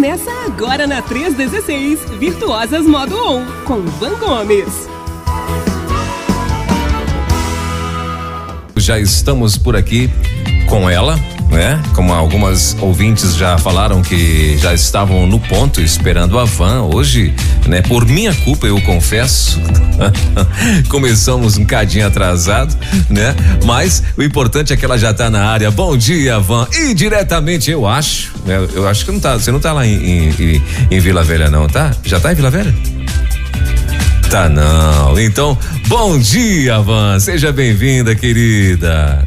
Começa agora na 316, Virtuosas Modo On, com Van Gomes. Já estamos por aqui com ela, né? Como algumas ouvintes já falaram que já estavam no ponto esperando a van hoje, né? Por minha culpa, eu confesso. Começamos um cadinho atrasado, né? Mas o importante é que ela já está na área. Bom dia, van. E diretamente, eu acho, né? Eu acho que não tá, você não tá lá em, em, em Vila Velha não, tá? Já tá em Vila Velha? Tá não. Então, bom dia, Van. Seja bem-vinda, querida.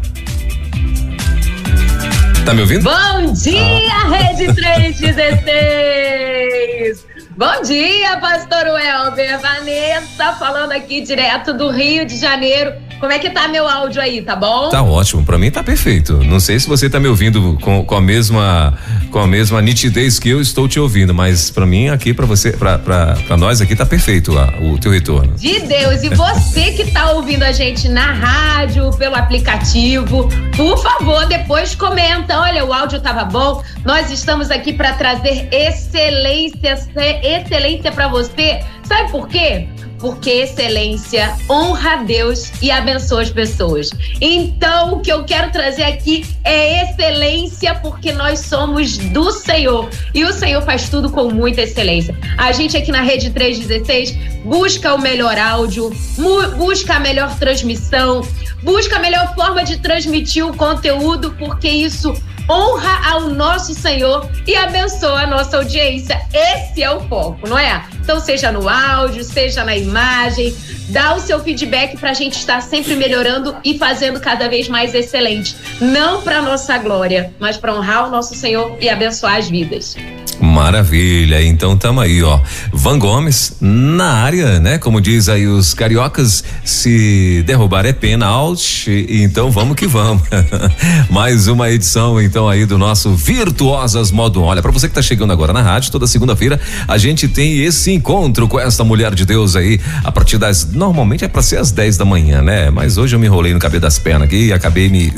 Tá me ouvindo? Bom dia, ah. Rede 316! Bom dia, pastor Welber. Vanessa falando aqui direto do Rio de Janeiro. Como é que tá meu áudio aí, tá bom? Tá ótimo, para mim tá perfeito. Não sei se você tá me ouvindo com, com a mesma com a mesma nitidez que eu estou te ouvindo, mas para mim aqui para você, para nós aqui tá perfeito a, o teu retorno. De Deus, e você que tá ouvindo a gente na rádio, pelo aplicativo, por favor, depois comenta, olha, o áudio tava bom. Nós estamos aqui para trazer excelência, excelência para você. Sabe por quê? Porque excelência honra a Deus e abençoa as pessoas. Então, o que eu quero trazer aqui é excelência, porque nós somos do Senhor e o Senhor faz tudo com muita excelência. A gente aqui na Rede 316 busca o melhor áudio, busca a melhor transmissão, busca a melhor forma de transmitir o conteúdo, porque isso honra ao nosso Senhor e abençoa a nossa audiência. Esse é o foco, não é? Então, seja no áudio, seja na imagem, dá o seu feedback para a gente estar sempre melhorando e fazendo cada vez mais excelente. Não para nossa glória, mas para honrar o nosso Senhor e abençoar as vidas. Maravilha, então tamo aí, ó. Van Gomes na área, né? Como diz aí os cariocas, se derrubar é pena out, então vamos que vamos. Mais uma edição então aí do nosso Virtuosas Modo Olha, para você que tá chegando agora na rádio, toda segunda-feira a gente tem esse encontro com essa mulher de Deus aí, a partir das normalmente é para ser às 10 da manhã, né? Mas hoje eu me enrolei no cabelo das pernas aqui e acabei me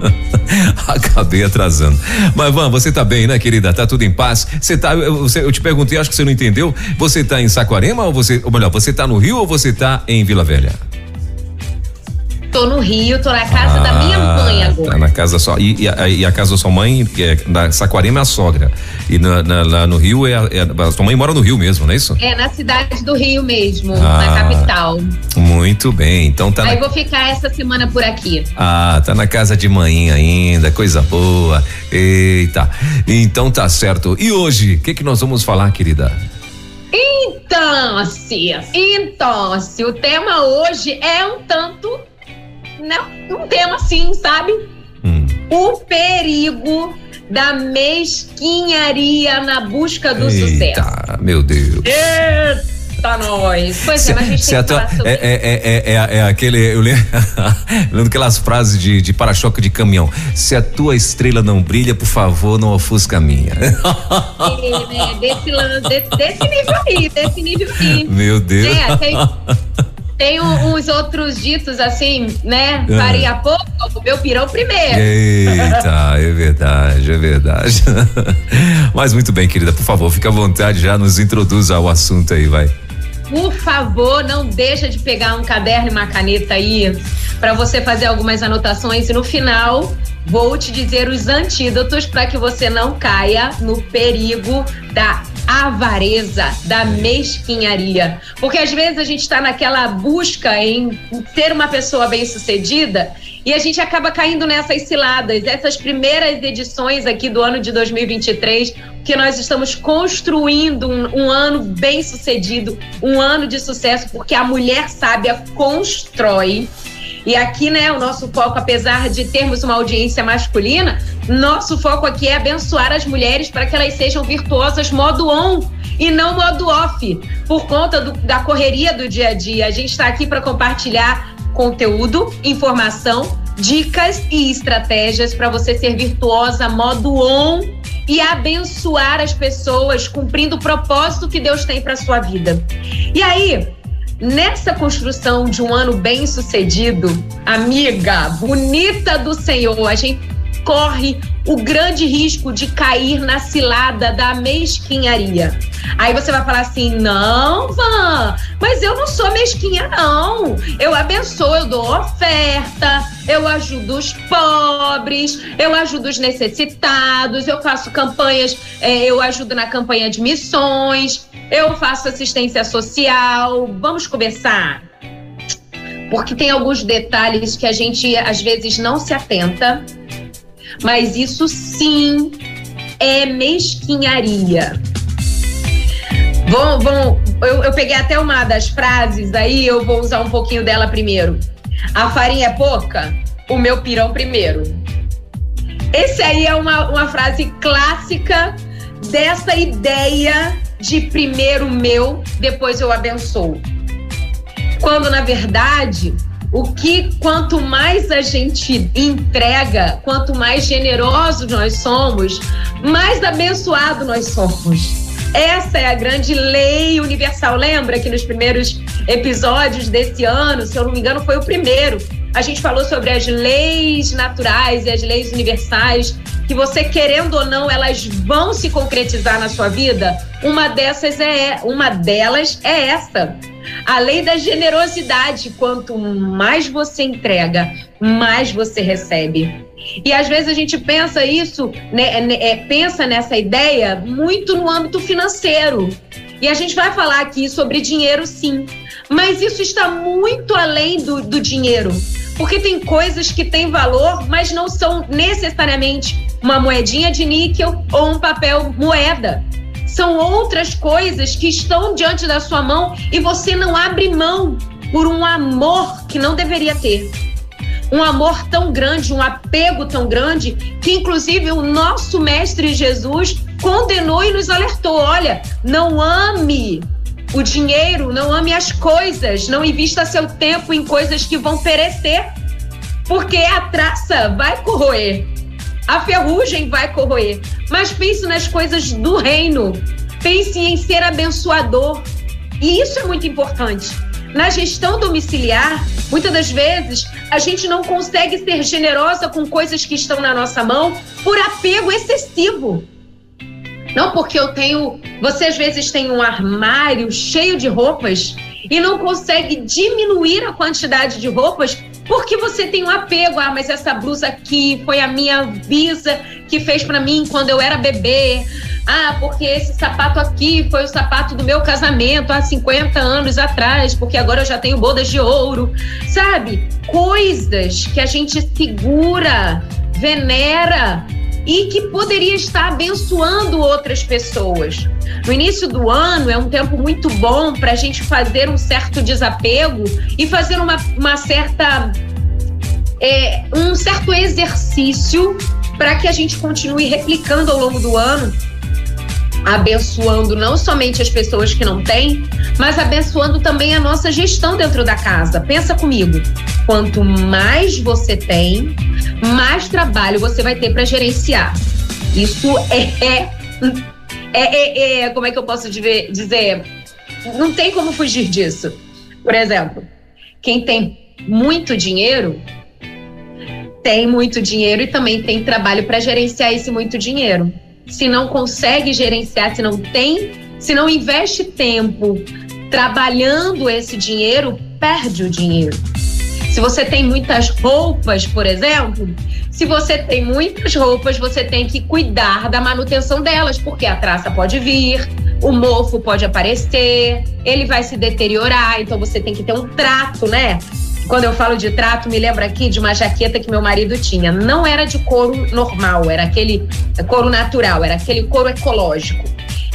acabei atrasando. Mas Van, você tá bem, né, querida? Tá tudo em paz? Você tá, eu, eu te perguntei, acho que você não entendeu. Você tá em Saquarema ou você, ou melhor, você tá no Rio ou você tá em Vila Velha? Tô no Rio, tô na casa ah, da minha ah, mãe agora. Tá na casa só. E, e, a, e, a, casa da sua mãe, é, da Saquarema é a sogra. E na, na, lá no Rio é a, é a, Sua mãe mora no Rio mesmo, não é isso? É, na cidade do Rio mesmo, ah, na capital. Muito bem. Então tá. Aí na... vou ficar essa semana por aqui. Ah, tá na casa de mãe ainda, coisa boa. Eita. Então tá certo. E hoje, o que que nós vamos falar, querida? Então, se, então, se o tema hoje é um tanto né, um tema assim, sabe? Hum. O perigo da mesquinharia na busca do Eita, sucesso. Meu Deus. Eita, nós. Pois se, é, mas a gente tem que tua, falar sobre é, é, é, é, é, aquele. Eu lembro, lembro aquelas frases de, de para-choque de caminhão. Se a tua estrela não brilha, por favor, não ofusca a minha. É, né, desse, desse nível aí, desse nível aí. Meu Deus. É, tem, tem uns outros ditos assim, né? É. Faria pouco, o meu pirão primeiro. Eita, é verdade, é verdade. Mas muito bem, querida, por favor, fica à vontade, já nos introduza ao assunto aí, vai. Por favor, não deixa de pegar um caderno e uma caneta aí para você fazer algumas anotações e no final vou te dizer os antídotos para que você não caia no perigo da avareza, da mesquinharia. Porque às vezes a gente está naquela busca em ser uma pessoa bem-sucedida e a gente acaba caindo nessas ciladas. Essas primeiras edições aqui do ano de 2023, que nós estamos construindo um, um ano bem-sucedido, um ano de sucesso, porque a mulher sábia constrói e aqui, né, o nosso foco, apesar de termos uma audiência masculina, nosso foco aqui é abençoar as mulheres para que elas sejam virtuosas modo on e não modo off, por conta do, da correria do dia a dia. A gente está aqui para compartilhar conteúdo, informação, dicas e estratégias para você ser virtuosa modo on e abençoar as pessoas cumprindo o propósito que Deus tem para sua vida. E aí, Nessa construção de um ano bem sucedido, amiga, bonita do Senhor, a gente corre o grande risco de cair na cilada da mesquinharia. Aí você vai falar assim: não, Van, mas eu não sou mesquinha, não. Eu abençoo, eu dou oferta, eu ajudo os pobres, eu ajudo os necessitados, eu faço campanhas, é, eu ajudo na campanha de missões, eu faço assistência social. Vamos conversar? Porque tem alguns detalhes que a gente às vezes não se atenta, mas isso sim é mesquinharia. Vão, eu, eu peguei até uma das frases aí, eu vou usar um pouquinho dela primeiro. A farinha é pouca, o meu pirão primeiro. Esse aí é uma, uma frase clássica dessa ideia de primeiro meu, depois eu abençoo. Quando na verdade, o que quanto mais a gente entrega, quanto mais generosos nós somos, mais abençoado nós somos. Essa é a grande lei universal. Lembra que nos primeiros episódios desse ano, se eu não me engano, foi o primeiro, a gente falou sobre as leis naturais e as leis universais, que você querendo ou não, elas vão se concretizar na sua vida. Uma dessas é uma delas é essa. A lei da generosidade, quanto mais você entrega, mais você recebe. E às vezes a gente pensa isso, né, né, é, pensa nessa ideia muito no âmbito financeiro. E a gente vai falar aqui sobre dinheiro, sim. Mas isso está muito além do, do dinheiro. Porque tem coisas que têm valor, mas não são necessariamente uma moedinha de níquel ou um papel moeda. São outras coisas que estão diante da sua mão e você não abre mão por um amor que não deveria ter. Um amor tão grande, um apego tão grande, que inclusive o nosso Mestre Jesus condenou e nos alertou: olha, não ame o dinheiro, não ame as coisas, não invista seu tempo em coisas que vão perecer, porque a traça vai corroer, a ferrugem vai corroer. Mas pense nas coisas do reino, pense em ser abençoador, e isso é muito importante. Na gestão domiciliar, muitas das vezes a gente não consegue ser generosa com coisas que estão na nossa mão por apego excessivo. Não porque eu tenho. Você às vezes tem um armário cheio de roupas e não consegue diminuir a quantidade de roupas porque você tem um apego. Ah, mas essa blusa aqui foi a minha bisa que fez para mim quando eu era bebê. Ah, porque esse sapato aqui foi o sapato do meu casamento há 50 anos atrás, porque agora eu já tenho bodas de ouro. Sabe? Coisas que a gente segura, venera e que poderia estar abençoando outras pessoas. No início do ano é um tempo muito bom para a gente fazer um certo desapego e fazer uma, uma certa. É, um certo exercício para que a gente continue replicando ao longo do ano abençoando não somente as pessoas que não têm, mas abençoando também a nossa gestão dentro da casa. Pensa comigo, quanto mais você tem, mais trabalho você vai ter para gerenciar. Isso é, é, é, é, como é que eu posso dizer? Não tem como fugir disso. Por exemplo, quem tem muito dinheiro tem muito dinheiro e também tem trabalho para gerenciar esse muito dinheiro se não consegue gerenciar, se não tem, se não investe tempo trabalhando esse dinheiro, perde o dinheiro. Se você tem muitas roupas, por exemplo, se você tem muitas roupas, você tem que cuidar da manutenção delas, porque a traça pode vir, o mofo pode aparecer, ele vai se deteriorar, então você tem que ter um trato, né? Quando eu falo de trato, me lembro aqui de uma jaqueta que meu marido tinha. Não era de couro normal, era aquele couro natural, era aquele couro ecológico.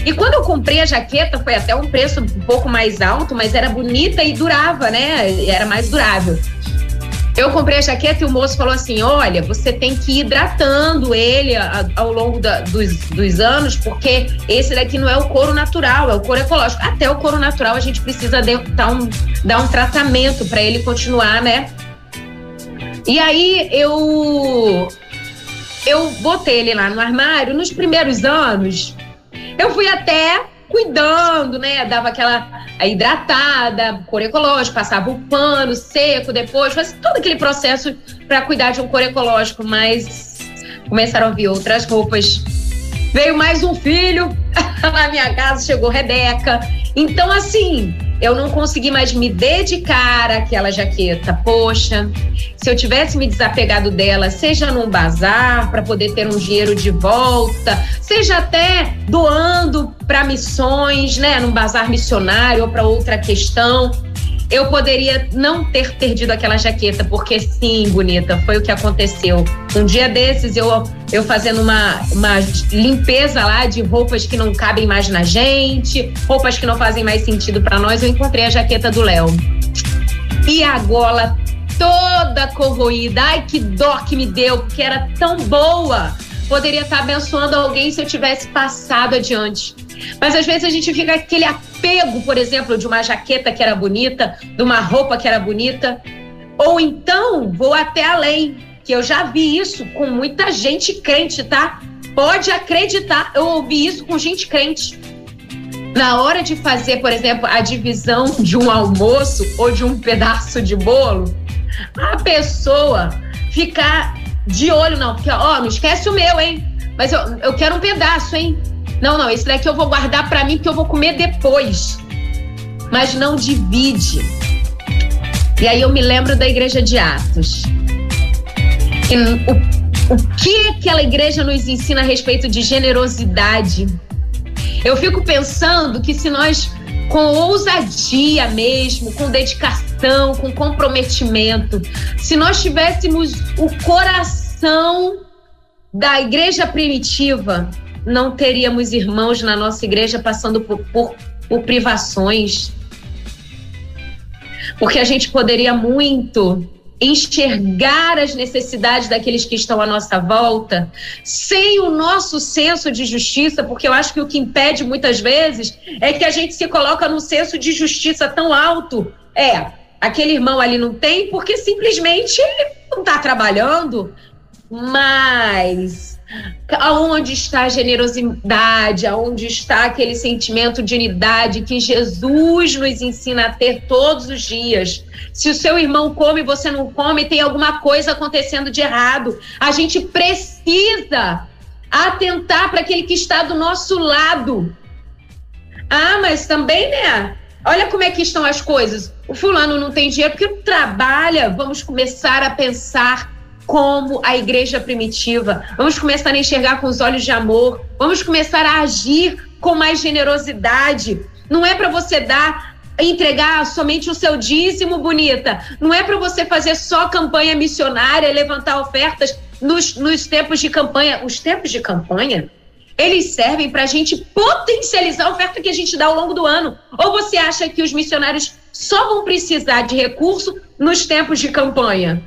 E quando eu comprei a jaqueta, foi até um preço um pouco mais alto, mas era bonita e durava, né? Era mais durável. Eu comprei a jaqueta e o moço falou assim: olha, você tem que ir hidratando ele ao longo da, dos, dos anos, porque esse daqui não é o couro natural, é o couro ecológico. Até o couro natural a gente precisa de, dar, um, dar um tratamento para ele continuar, né? E aí eu eu botei ele lá no armário. Nos primeiros anos, eu fui até cuidando, né? Dava aquela hidratada, cor ecológica, passava o pano seco depois, fazia todo aquele processo para cuidar de um cor ecológico, mas começaram a vir outras roupas. Veio mais um filho na minha casa, chegou Rebeca. Então, assim, eu não consegui mais me dedicar àquela jaqueta. Poxa, se eu tivesse me desapegado dela, seja num bazar para poder ter um dinheiro de volta, seja até doando para missões, né, num bazar missionário ou para outra questão, eu poderia não ter perdido aquela jaqueta, porque sim, bonita, foi o que aconteceu. Um dia desses, eu, eu fazendo uma, uma limpeza lá de roupas que não cabem mais na gente, roupas que não fazem mais sentido para nós, eu encontrei a jaqueta do Léo. E a gola toda corroída. Ai, que dó que me deu, porque era tão boa. Poderia estar abençoando alguém se eu tivesse passado adiante. Mas às vezes a gente fica aquele apego, por exemplo, de uma jaqueta que era bonita, de uma roupa que era bonita. Ou então, vou até além, que eu já vi isso com muita gente crente, tá? Pode acreditar, eu ouvi isso com gente crente. Na hora de fazer, por exemplo, a divisão de um almoço ou de um pedaço de bolo, a pessoa ficar de olho, não, porque, ó, não esquece o meu, hein? Mas eu, eu quero um pedaço, hein? Não, não, esse daqui eu vou guardar para mim porque eu vou comer depois. Mas não divide. E aí eu me lembro da igreja de Atos. Que, o, o que aquela igreja nos ensina a respeito de generosidade? Eu fico pensando que se nós, com ousadia mesmo, com dedicação, com comprometimento, se nós tivéssemos o coração da igreja primitiva, não teríamos irmãos na nossa igreja passando por, por, por privações. Porque a gente poderia muito enxergar as necessidades daqueles que estão à nossa volta, sem o nosso senso de justiça, porque eu acho que o que impede muitas vezes é que a gente se coloca num senso de justiça tão alto. É, aquele irmão ali não tem porque simplesmente ele não está trabalhando, mas Aonde está a generosidade? Aonde está aquele sentimento de unidade que Jesus nos ensina a ter todos os dias? Se o seu irmão come e você não come, tem alguma coisa acontecendo de errado. A gente precisa atentar para aquele que está do nosso lado. Ah, mas também, né? Olha como é que estão as coisas. O fulano não tem dinheiro porque não trabalha. Vamos começar a pensar como a igreja primitiva. Vamos começar a enxergar com os olhos de amor. Vamos começar a agir com mais generosidade. Não é para você dar entregar somente o seu dízimo, bonita. Não é para você fazer só campanha missionária, levantar ofertas nos, nos tempos de campanha. Os tempos de campanha, eles servem para a gente potencializar a oferta que a gente dá ao longo do ano. Ou você acha que os missionários só vão precisar de recurso nos tempos de campanha?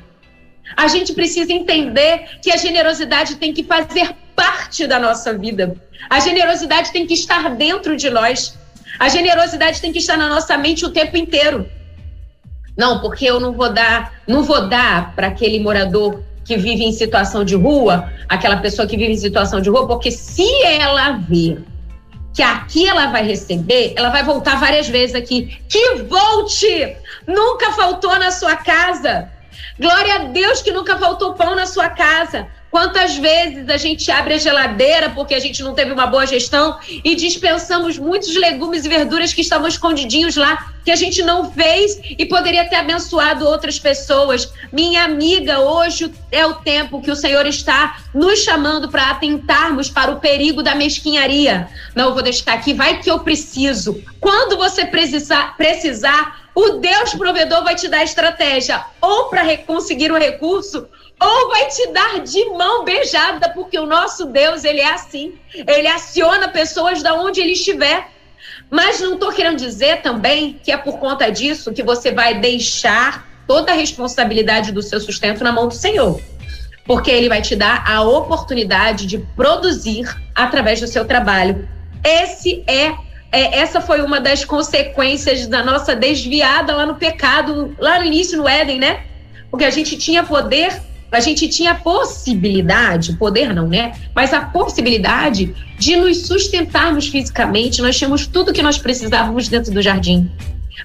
A gente precisa entender que a generosidade tem que fazer parte da nossa vida. A generosidade tem que estar dentro de nós. A generosidade tem que estar na nossa mente o tempo inteiro. Não, porque eu não vou dar, não vou dar para aquele morador que vive em situação de rua, aquela pessoa que vive em situação de rua, porque se ela ver que aqui ela vai receber, ela vai voltar várias vezes aqui. Que volte! Nunca faltou na sua casa. Glória a Deus que nunca faltou pão na sua casa. Quantas vezes a gente abre a geladeira porque a gente não teve uma boa gestão e dispensamos muitos legumes e verduras que estavam escondidinhos lá, que a gente não fez e poderia ter abençoado outras pessoas. Minha amiga, hoje é o tempo que o Senhor está nos chamando para atentarmos para o perigo da mesquinharia. Não, vou deixar aqui, vai que eu preciso. Quando você precisar, precisar o Deus provedor vai te dar estratégia ou para conseguir o recurso ou vai te dar de mão beijada, porque o nosso Deus, ele é assim. Ele aciona pessoas da onde ele estiver. Mas não estou querendo dizer também que é por conta disso que você vai deixar toda a responsabilidade do seu sustento na mão do Senhor. Porque ele vai te dar a oportunidade de produzir através do seu trabalho. Esse é é, essa foi uma das consequências da nossa desviada lá no pecado, lá no início no Éden, né? Porque a gente tinha poder, a gente tinha a possibilidade, poder não, né? Mas a possibilidade de nos sustentarmos fisicamente. Nós tínhamos tudo que nós precisávamos dentro do jardim.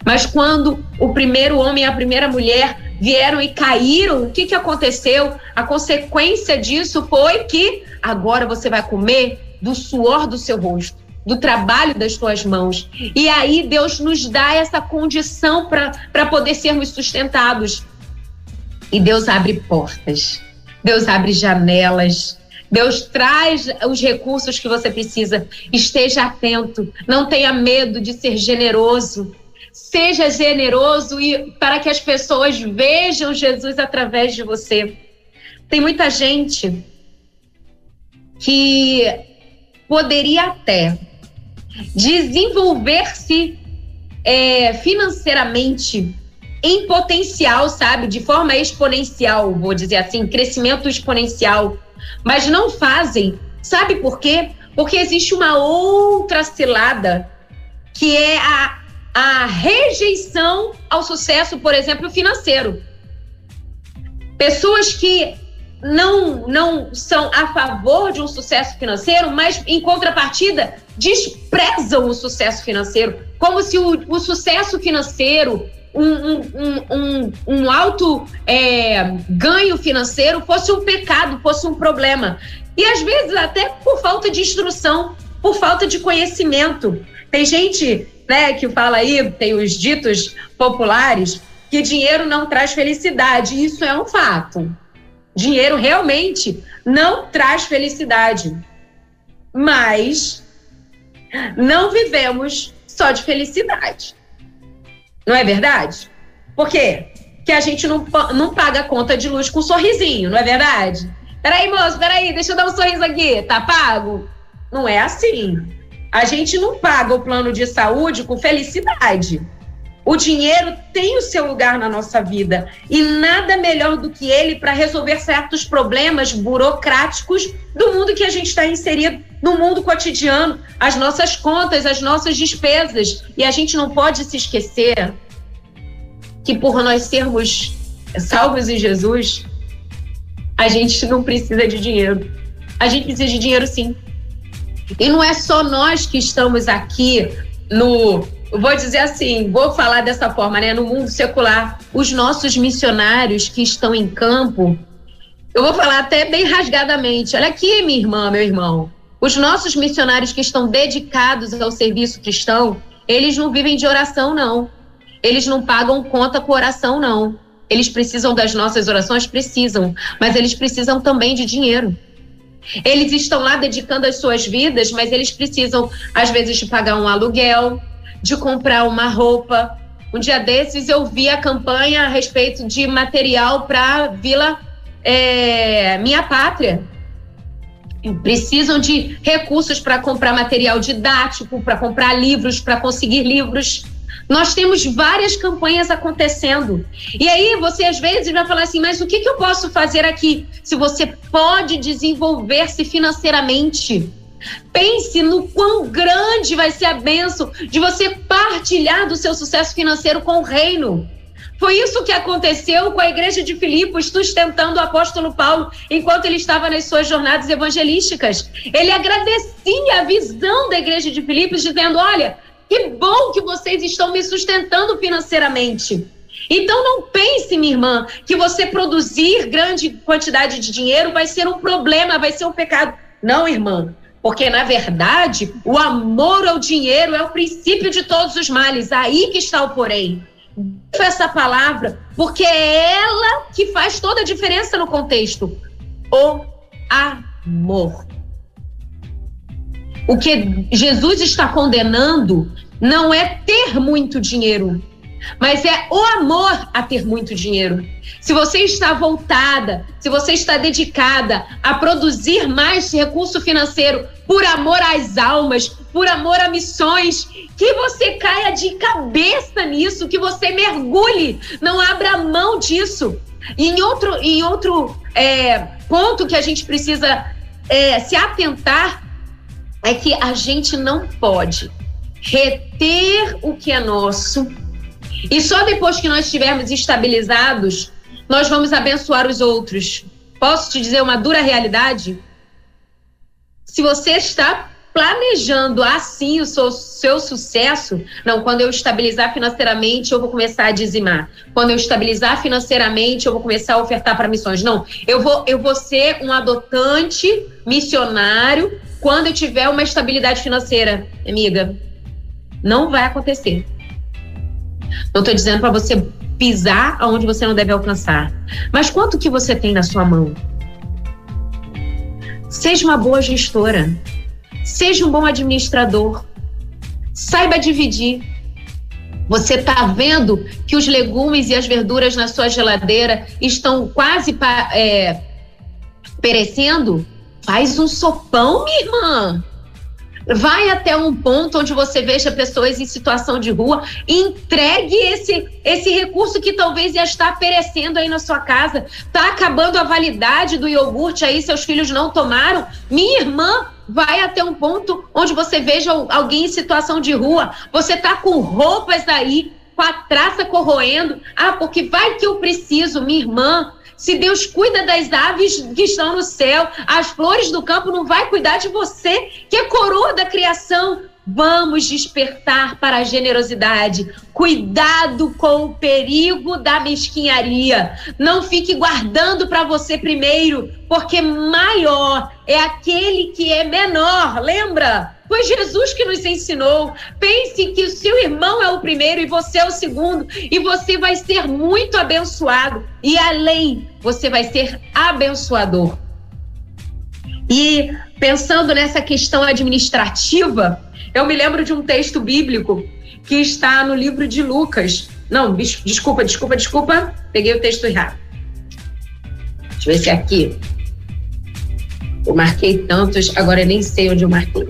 Mas quando o primeiro homem e a primeira mulher vieram e caíram, o que, que aconteceu? A consequência disso foi que agora você vai comer do suor do seu rosto, do trabalho das tuas mãos. E aí Deus nos dá essa condição para poder sermos sustentados. E Deus abre portas, Deus abre janelas, Deus traz os recursos que você precisa. Esteja atento, não tenha medo de ser generoso. Seja generoso e para que as pessoas vejam Jesus através de você. Tem muita gente que poderia até desenvolver-se é, financeiramente em potencial, sabe? De forma exponencial, vou dizer assim, crescimento exponencial. Mas não fazem. Sabe por quê? Porque existe uma outra cilada que é a, a rejeição ao sucesso, por exemplo, financeiro. Pessoas que não, não são a favor de um sucesso financeiro, mas em contrapartida desprezam o sucesso financeiro, como se o, o sucesso financeiro, um, um, um, um alto é, ganho financeiro fosse um pecado, fosse um problema. E às vezes até por falta de instrução, por falta de conhecimento. Tem gente né, que fala aí, tem os ditos populares, que dinheiro não traz felicidade. Isso é um fato. Dinheiro realmente não traz felicidade. Mas não vivemos só de felicidade. Não é verdade? Por quê? Que a gente não, não paga a conta de luz com um sorrisinho, não é verdade? Peraí, moço, peraí, deixa eu dar um sorriso aqui, tá pago? Não é assim. A gente não paga o plano de saúde com felicidade. O dinheiro tem o seu lugar na nossa vida e nada melhor do que ele para resolver certos problemas burocráticos do mundo que a gente está inserido, no mundo cotidiano, as nossas contas, as nossas despesas. E a gente não pode se esquecer que por nós sermos salvos em Jesus, a gente não precisa de dinheiro. A gente precisa de dinheiro sim. E não é só nós que estamos aqui no vou dizer assim, vou falar dessa forma, né? No mundo secular, os nossos missionários que estão em campo, eu vou falar até bem rasgadamente. Olha aqui, minha irmã, meu irmão. Os nossos missionários que estão dedicados ao serviço cristão, eles não vivem de oração, não. Eles não pagam conta com oração, não. Eles precisam das nossas orações? Precisam. Mas eles precisam também de dinheiro. Eles estão lá dedicando as suas vidas, mas eles precisam, às vezes, de pagar um aluguel, de comprar uma roupa. Um dia desses eu vi a campanha a respeito de material para Vila é, Minha Pátria. Precisam de recursos para comprar material didático, para comprar livros, para conseguir livros. Nós temos várias campanhas acontecendo. E aí você às vezes vai falar assim: mas o que, que eu posso fazer aqui? Se você pode desenvolver-se financeiramente Pense no quão grande vai ser a benção de você partilhar do seu sucesso financeiro com o reino. Foi isso que aconteceu com a igreja de Filipos, sustentando o apóstolo Paulo enquanto ele estava nas suas jornadas evangelísticas. Ele agradecia a visão da igreja de Filipos, dizendo: Olha, que bom que vocês estão me sustentando financeiramente. Então não pense, minha irmã, que você produzir grande quantidade de dinheiro vai ser um problema, vai ser um pecado. Não, irmã. Porque, na verdade, o amor ao dinheiro é o princípio de todos os males. Aí que está o porém. Essa palavra, porque é ela que faz toda a diferença no contexto. O amor. O que Jesus está condenando não é ter muito dinheiro, mas é o amor a ter muito dinheiro. Se você está voltada, se você está dedicada a produzir mais recurso financeiro por amor às almas, por amor a missões, que você caia de cabeça nisso, que você mergulhe, não abra mão disso. E em outro, em outro é, ponto que a gente precisa é, se atentar é que a gente não pode reter o que é nosso e só depois que nós estivermos estabilizados, nós vamos abençoar os outros. Posso te dizer uma dura realidade? Se você está planejando assim o seu, seu sucesso, não, quando eu estabilizar financeiramente, eu vou começar a dizimar. Quando eu estabilizar financeiramente, eu vou começar a ofertar para missões. Não, eu vou, eu vou ser um adotante missionário quando eu tiver uma estabilidade financeira, amiga. Não vai acontecer. Não estou dizendo para você pisar aonde você não deve alcançar. Mas quanto que você tem na sua mão? Seja uma boa gestora. Seja um bom administrador. Saiba dividir. Você está vendo que os legumes e as verduras na sua geladeira estão quase é, perecendo? Faz um sopão, minha irmã. Vai até um ponto onde você veja pessoas em situação de rua, entregue esse, esse recurso que talvez ia estar perecendo aí na sua casa. Tá acabando a validade do iogurte aí, seus filhos não tomaram. Minha irmã, vai até um ponto onde você veja alguém em situação de rua. Você tá com roupas aí, com a traça corroendo. Ah, porque vai que eu preciso, minha irmã. Se Deus cuida das aves que estão no céu, as flores do campo não vai cuidar de você, que é coroa da criação. Vamos despertar para a generosidade. Cuidado com o perigo da mesquinharia. Não fique guardando para você primeiro, porque maior é aquele que é menor. Lembra? Foi Jesus que nos ensinou. Pense que o seu irmão é o primeiro e você é o segundo, e você vai ser muito abençoado. E além, você vai ser abençoador. E pensando nessa questão administrativa, eu me lembro de um texto bíblico que está no livro de Lucas. Não, desculpa, desculpa, desculpa. Peguei o texto errado. Deixa eu ver se é aqui. Eu marquei tantos, agora eu nem sei onde eu marquei.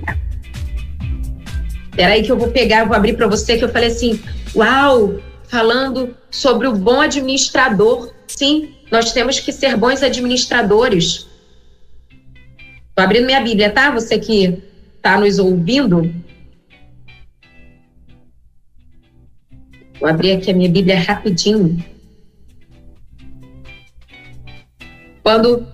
Peraí que eu vou pegar, vou abrir para você que eu falei assim, uau, falando sobre o bom administrador. Sim, nós temos que ser bons administradores. Estou abrindo minha Bíblia, tá? Você que está nos ouvindo. Vou abrir aqui a minha Bíblia rapidinho. Quando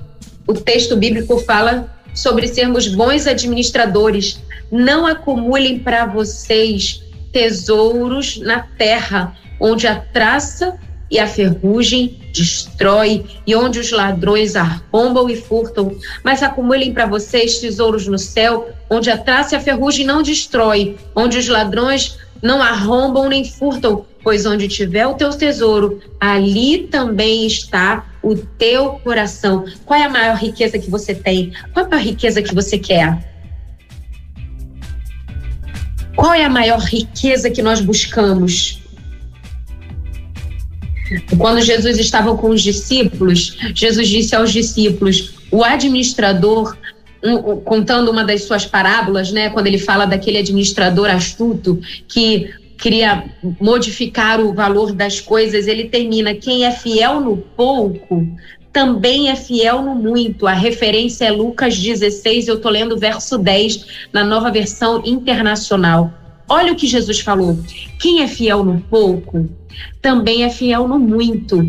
o texto bíblico fala sobre sermos bons administradores, não acumulem para vocês tesouros na terra, onde a traça e a ferrugem destrói e onde os ladrões arrombam e furtam, mas acumulem para vocês tesouros no céu, onde a traça e a ferrugem não destrói, onde os ladrões não arrombam nem furtam, pois onde tiver o teu tesouro, ali também está o teu coração. Qual é a maior riqueza que você tem? Qual é a maior riqueza que você quer? Qual é a maior riqueza que nós buscamos? Quando Jesus estava com os discípulos, Jesus disse aos discípulos: o administrador, contando uma das suas parábolas, né, quando ele fala daquele administrador astuto que queria modificar o valor das coisas, ele termina: quem é fiel no pouco também é fiel no muito. A referência é Lucas 16, eu estou lendo o verso 10 na nova versão internacional. Olha o que Jesus falou: quem é fiel no pouco, também é fiel no muito.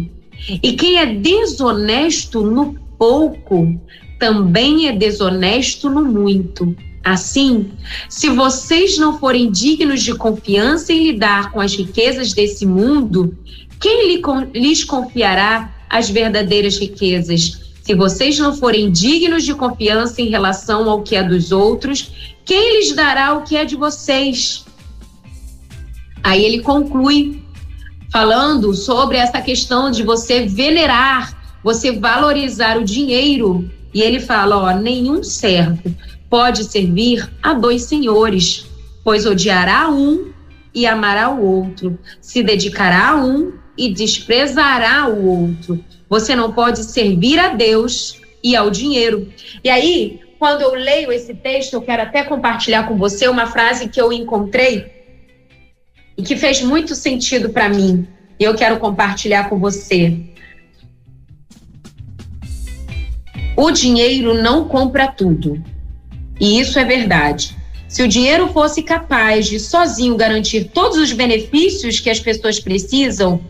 E quem é desonesto no pouco, também é desonesto no muito. Assim, se vocês não forem dignos de confiança em lidar com as riquezas desse mundo, quem lhes confiará as verdadeiras riquezas? Se vocês não forem dignos de confiança em relação ao que é dos outros, quem lhes dará o que é de vocês? Aí ele conclui falando sobre essa questão de você venerar, você valorizar o dinheiro. E ele fala: ó, nenhum servo pode servir a dois senhores, pois odiará um e amará o outro, se dedicará a um e desprezará o outro. Você não pode servir a Deus e ao dinheiro. E aí, quando eu leio esse texto, eu quero até compartilhar com você uma frase que eu encontrei e que fez muito sentido para mim. E eu quero compartilhar com você. O dinheiro não compra tudo. E isso é verdade. Se o dinheiro fosse capaz de sozinho garantir todos os benefícios que as pessoas precisam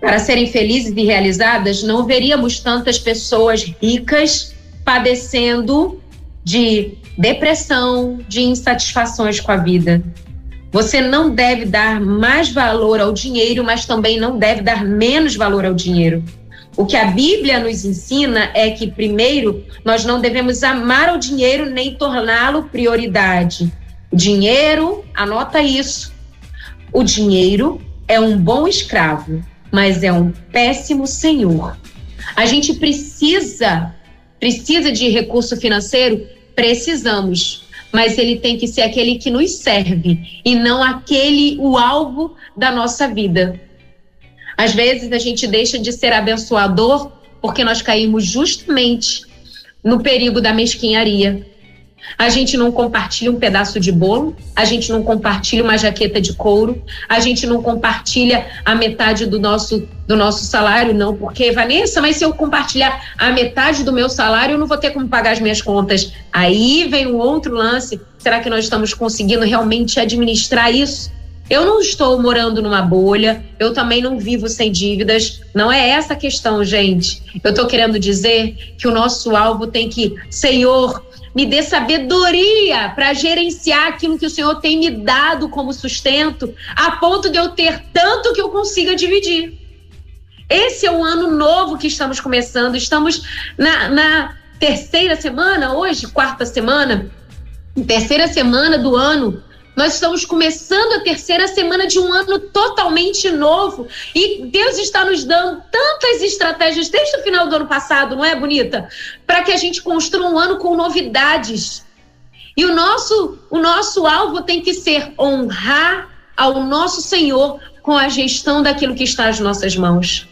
para serem felizes e realizadas, não veríamos tantas pessoas ricas padecendo de depressão, de insatisfações com a vida. Você não deve dar mais valor ao dinheiro, mas também não deve dar menos valor ao dinheiro. O que a Bíblia nos ensina é que, primeiro, nós não devemos amar o dinheiro nem torná-lo prioridade. Dinheiro, anota isso. O dinheiro é um bom escravo, mas é um péssimo senhor. A gente precisa, precisa de recurso financeiro? Precisamos mas ele tem que ser aquele que nos serve e não aquele o alvo da nossa vida. Às vezes a gente deixa de ser abençoador porque nós caímos justamente no perigo da mesquinharia. A gente não compartilha um pedaço de bolo, a gente não compartilha uma jaqueta de couro, a gente não compartilha a metade do nosso, do nosso salário, não, porque, Vanessa, mas se eu compartilhar a metade do meu salário, eu não vou ter como pagar as minhas contas. Aí vem um outro lance. Será que nós estamos conseguindo realmente administrar isso? Eu não estou morando numa bolha, eu também não vivo sem dívidas. Não é essa a questão, gente. Eu estou querendo dizer que o nosso alvo tem que, Senhor, me dê sabedoria para gerenciar aquilo que o Senhor tem me dado como sustento, a ponto de eu ter tanto que eu consiga dividir. Esse é o ano novo que estamos começando. Estamos na, na terceira semana, hoje, quarta semana, terceira semana do ano nós estamos começando a terceira semana de um ano totalmente novo e Deus está nos dando tantas estratégias desde o final do ano passado, não é, bonita? Para que a gente construa um ano com novidades. E o nosso, o nosso alvo tem que ser honrar ao nosso Senhor com a gestão daquilo que está nas nossas mãos.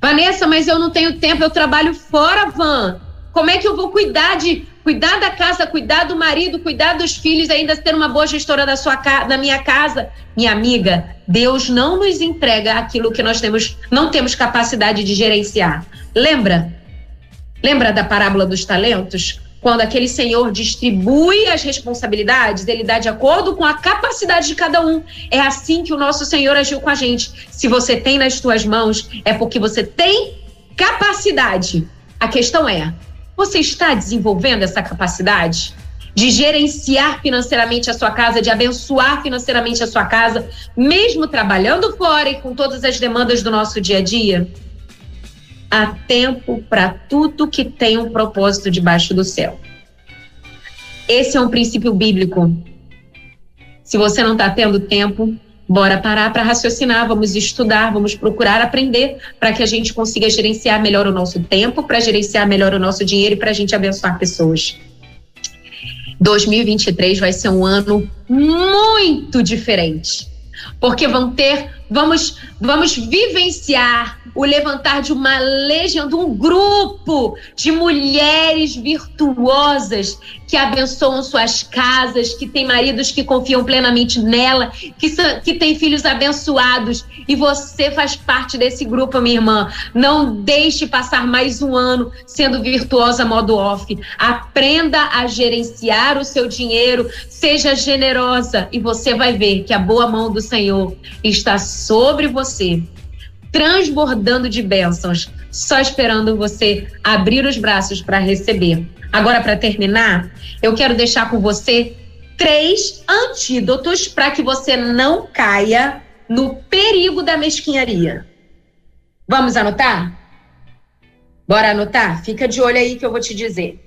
Vanessa, mas eu não tenho tempo, eu trabalho fora, Van. Como é que eu vou cuidar de cuidar da casa, cuidar do marido, cuidar dos filhos, ainda ter uma boa gestora da sua da minha casa? Minha amiga, Deus não nos entrega aquilo que nós temos, não temos capacidade de gerenciar. Lembra? Lembra da parábola dos talentos? Quando aquele senhor distribui as responsabilidades, ele dá de acordo com a capacidade de cada um. É assim que o nosso Senhor agiu com a gente. Se você tem nas suas mãos, é porque você tem capacidade. A questão é: você está desenvolvendo essa capacidade de gerenciar financeiramente a sua casa, de abençoar financeiramente a sua casa, mesmo trabalhando fora e com todas as demandas do nosso dia a dia? Há tempo para tudo que tem um propósito debaixo do céu. Esse é um princípio bíblico. Se você não está tendo tempo, Bora parar para raciocinar, vamos estudar, vamos procurar aprender para que a gente consiga gerenciar melhor o nosso tempo, para gerenciar melhor o nosso dinheiro e para a gente abençoar pessoas. 2023 vai ser um ano muito diferente, porque vão ter, vamos, vamos vivenciar o levantar de uma legião, de um grupo de mulheres virtuosas que abençoam suas casas, que têm maridos que confiam plenamente nela, que, são, que têm filhos abençoados. E você faz parte desse grupo, minha irmã. Não deixe passar mais um ano sendo virtuosa modo off. Aprenda a gerenciar o seu dinheiro, seja generosa e você vai ver que a boa mão do Senhor está sobre você transbordando de bênçãos, só esperando você abrir os braços para receber. Agora, para terminar, eu quero deixar com você três antídotos para que você não caia no perigo da mesquinharia. Vamos anotar? Bora anotar? Fica de olho aí que eu vou te dizer.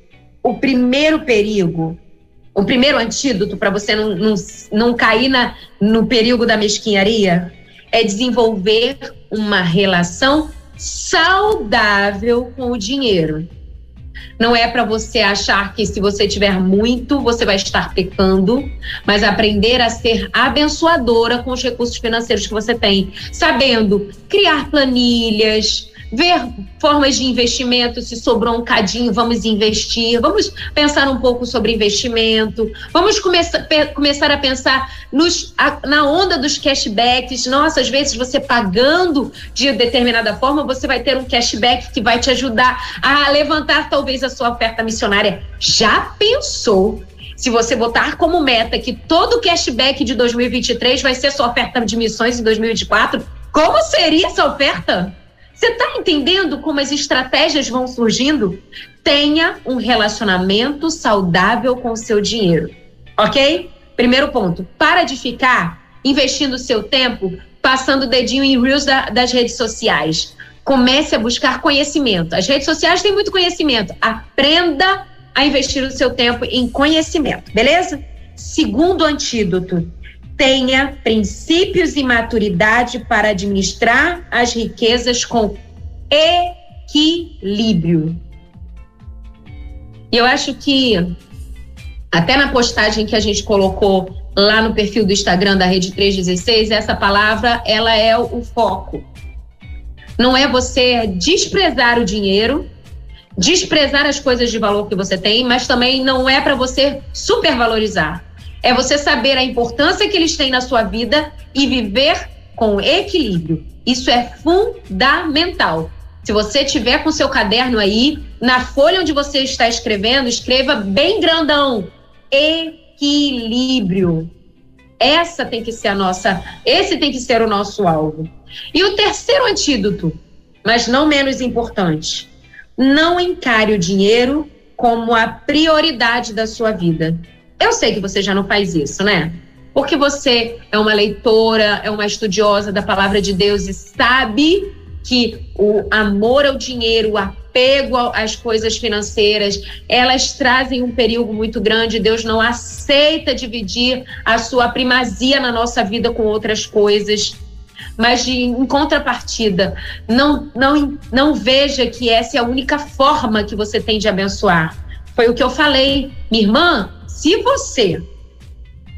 O primeiro perigo, o primeiro antídoto para você não, não, não cair na, no perigo da mesquinharia é desenvolver uma relação saudável com o dinheiro. Não é para você achar que se você tiver muito, você vai estar pecando, mas aprender a ser abençoadora com os recursos financeiros que você tem, sabendo criar planilhas, ver formas de investimento, se sobrou um cadinho, vamos investir, vamos pensar um pouco sobre investimento, vamos começar, começar a pensar nos, a, na onda dos cashbacks. Nossa, às vezes você pagando de determinada forma, você vai ter um cashback que vai te ajudar a levantar talvez a sua oferta missionária. Já pensou? Se você botar como meta que todo o cashback de 2023 vai ser sua oferta de missões em 2024, como seria essa oferta? Você está entendendo como as estratégias vão surgindo? tenha um relacionamento saudável com o seu dinheiro, ok? Primeiro ponto, para de ficar investindo seu tempo passando o dedinho em reels da, das redes sociais. Comece a buscar conhecimento. As redes sociais têm muito conhecimento. Aprenda a investir o seu tempo em conhecimento, beleza? Segundo antídoto, tenha princípios e maturidade para administrar as riquezas com equilíbrio. E eu acho que até na postagem que a gente colocou lá no perfil do Instagram da Rede 316, essa palavra ela é o foco. Não é você desprezar o dinheiro, desprezar as coisas de valor que você tem, mas também não é para você supervalorizar. É você saber a importância que eles têm na sua vida e viver com equilíbrio. Isso é fundamental. Se você tiver com seu caderno aí, na folha onde você está escrevendo, escreva bem grandão. Equilíbrio. Essa tem que ser a nossa, esse tem que ser o nosso alvo. E o terceiro antídoto, mas não menos importante, não encare o dinheiro como a prioridade da sua vida. Eu sei que você já não faz isso, né? Porque você é uma leitora, é uma estudiosa da palavra de Deus e sabe que o amor ao dinheiro, o apego às coisas financeiras, elas trazem um perigo muito grande. Deus não aceita dividir a sua primazia na nossa vida com outras coisas. Mas de, em contrapartida, não, não, não veja que essa é a única forma que você tem de abençoar. Foi o que eu falei. Minha irmã, se você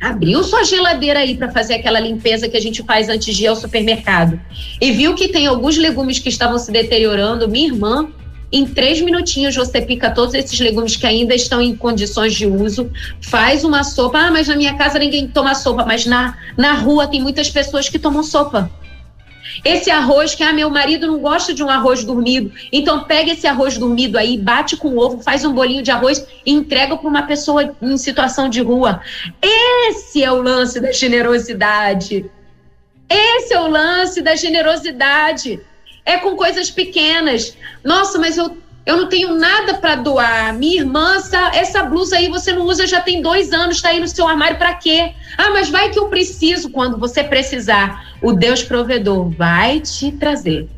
abriu sua geladeira aí para fazer aquela limpeza que a gente faz antes de ir ao supermercado e viu que tem alguns legumes que estavam se deteriorando, minha irmã, em três minutinhos você pica todos esses legumes que ainda estão em condições de uso, faz uma sopa. Ah, mas na minha casa ninguém toma sopa, mas na, na rua tem muitas pessoas que tomam sopa. Esse arroz que, ah, meu marido não gosta de um arroz dormido. Então pega esse arroz dormido aí, bate com ovo, faz um bolinho de arroz e entrega para uma pessoa em situação de rua. Esse é o lance da generosidade. Esse é o lance da generosidade. É com coisas pequenas. Nossa, mas eu eu não tenho nada para doar. Minha irmã, essa, essa blusa aí você não usa já tem dois anos, está aí no seu armário para quê? Ah, mas vai que eu preciso quando você precisar. O Deus provedor vai te trazer.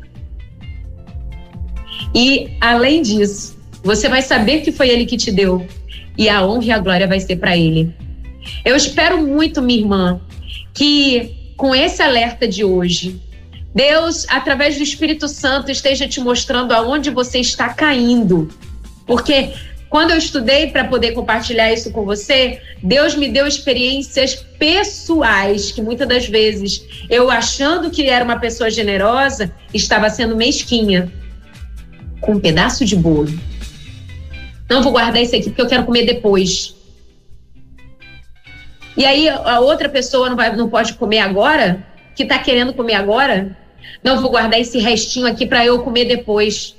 E além disso, você vai saber que foi Ele que te deu e a honra e a glória vai ser para Ele. Eu espero muito, minha irmã, que com esse alerta de hoje Deus, através do Espírito Santo, esteja te mostrando aonde você está caindo. Porque quando eu estudei para poder compartilhar isso com você, Deus me deu experiências pessoais que muitas das vezes eu achando que era uma pessoa generosa, estava sendo mesquinha com um pedaço de bolo. Não vou guardar isso aqui porque eu quero comer depois. E aí a outra pessoa não, vai, não pode comer agora, que está querendo comer agora, não vou guardar esse restinho aqui para eu comer depois.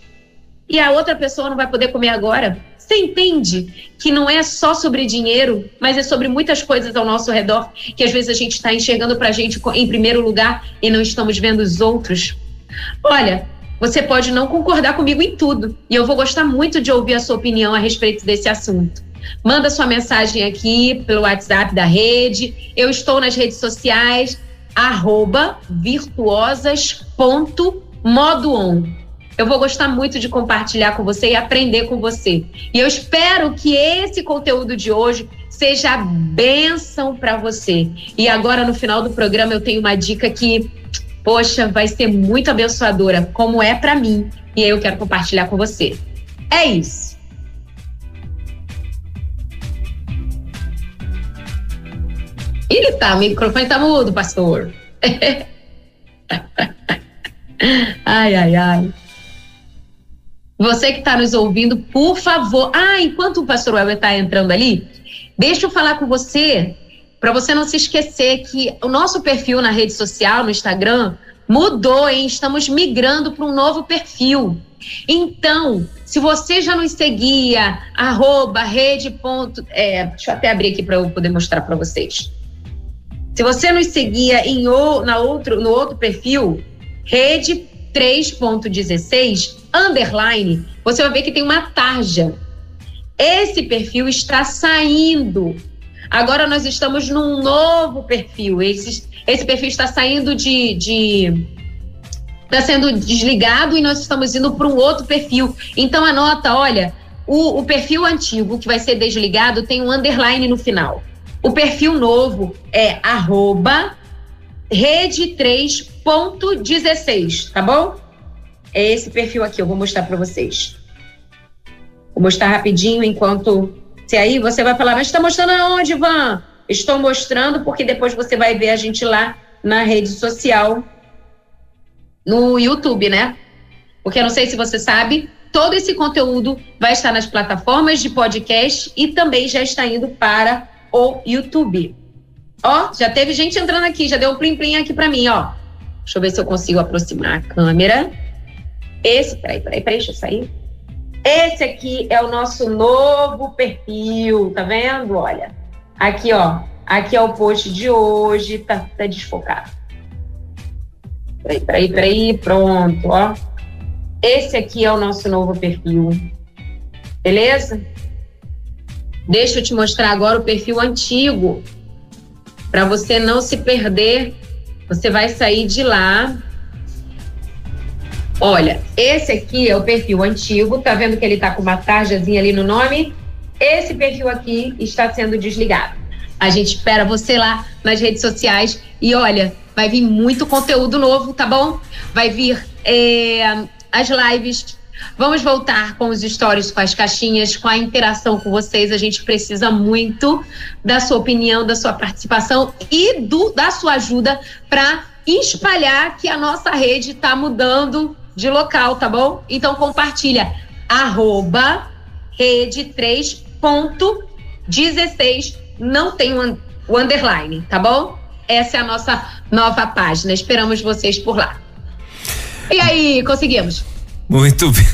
E a outra pessoa não vai poder comer agora. Você entende que não é só sobre dinheiro, mas é sobre muitas coisas ao nosso redor que às vezes a gente está enxergando para a gente em primeiro lugar e não estamos vendo os outros? Olha, você pode não concordar comigo em tudo e eu vou gostar muito de ouvir a sua opinião a respeito desse assunto. Manda sua mensagem aqui pelo WhatsApp da rede. Eu estou nas redes sociais arroba virtuosas.modoon. Eu vou gostar muito de compartilhar com você e aprender com você. E eu espero que esse conteúdo de hoje seja bênção para você. E agora, no final do programa, eu tenho uma dica que, poxa, vai ser muito abençoadora, como é para mim. E eu quero compartilhar com você. É isso. Ele tá, o microfone tá mudo, pastor. ai, ai, ai. Você que está nos ouvindo, por favor. Ah, enquanto o pastor Weber está entrando ali, deixa eu falar com você, para você não se esquecer que o nosso perfil na rede social, no Instagram, mudou, hein? Estamos migrando para um novo perfil. Então, se você já nos seguia, arroba, rede. Ponto, é, deixa eu até abrir aqui para eu poder mostrar para vocês. Se você nos seguia em o, na outro, no outro perfil, rede 3.16 underline, você vai ver que tem uma tarja. Esse perfil está saindo. Agora nós estamos num novo perfil. Esse, esse perfil está saindo de, de está sendo desligado e nós estamos indo para um outro perfil. Então anota, olha, o, o, perfil antigo que vai ser desligado tem um underline no final. O perfil novo é arroba rede 3.16, tá bom? É esse perfil aqui, eu vou mostrar para vocês. Vou mostrar rapidinho enquanto. Se aí você vai falar, mas está mostrando aonde, Van? Estou mostrando porque depois você vai ver a gente lá na rede social, no YouTube, né? Porque eu não sei se você sabe, todo esse conteúdo vai estar nas plataformas de podcast e também já está indo para o YouTube. Ó, já teve gente entrando aqui, já deu um plim plim aqui para mim, ó. Deixa eu ver se eu consigo aproximar a câmera. Esse, peraí, peraí, peraí, deixa eu sair. Esse aqui é o nosso novo perfil, tá vendo? Olha, aqui, ó. Aqui é o post de hoje, tá, tá desfocado. Peraí, peraí, peraí, pronto, ó. Esse aqui é o nosso novo perfil. Beleza? Deixa eu te mostrar agora o perfil antigo. Para você não se perder, você vai sair de lá. Olha, esse aqui é o perfil antigo. Tá vendo que ele tá com uma tarjazinha ali no nome? Esse perfil aqui está sendo desligado. A gente espera você lá nas redes sociais e olha, vai vir muito conteúdo novo, tá bom? Vai vir é, as lives. Vamos voltar com os stories, com as caixinhas, com a interação com vocês. A gente precisa muito da sua opinião, da sua participação e do, da sua ajuda para espalhar que a nossa rede está mudando de local, tá bom? Então compartilha arroba rede 3.16 não tem o underline, tá bom? Essa é a nossa nova página. Esperamos vocês por lá. E aí, conseguimos? Muito bem.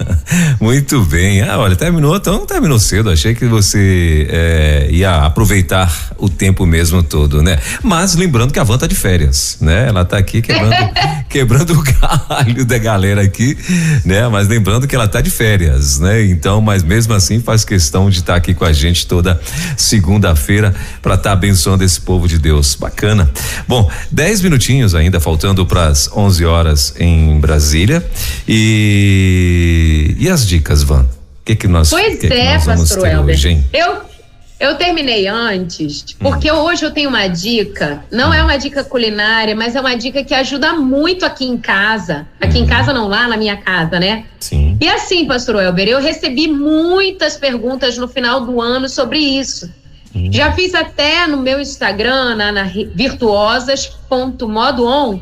Muito bem. Ah, olha, terminou, então terminou cedo. Achei que você é, ia aproveitar o tempo mesmo todo, né? Mas lembrando que a Van tá de férias, né? Ela tá aqui quebrando, quebrando o galho da galera aqui, né? Mas lembrando que ela tá de férias, né? Então, mas mesmo assim faz questão de estar tá aqui com a gente toda segunda-feira para estar tá abençoando esse povo de Deus. Bacana. Bom, dez minutinhos ainda faltando para as 11 horas em Brasília e e, as dicas, Van? O que, que nós Pois que é, que pastor Helber. Hoje, eu, eu terminei antes, porque hum. hoje eu tenho uma dica, não hum. é uma dica culinária, mas é uma dica que ajuda muito aqui em casa. Aqui hum. em casa não, lá na minha casa, né? Sim. E assim, pastor Elber, eu recebi muitas perguntas no final do ano sobre isso. Hum. Já fiz até no meu Instagram, na, na virtuosas.modoon,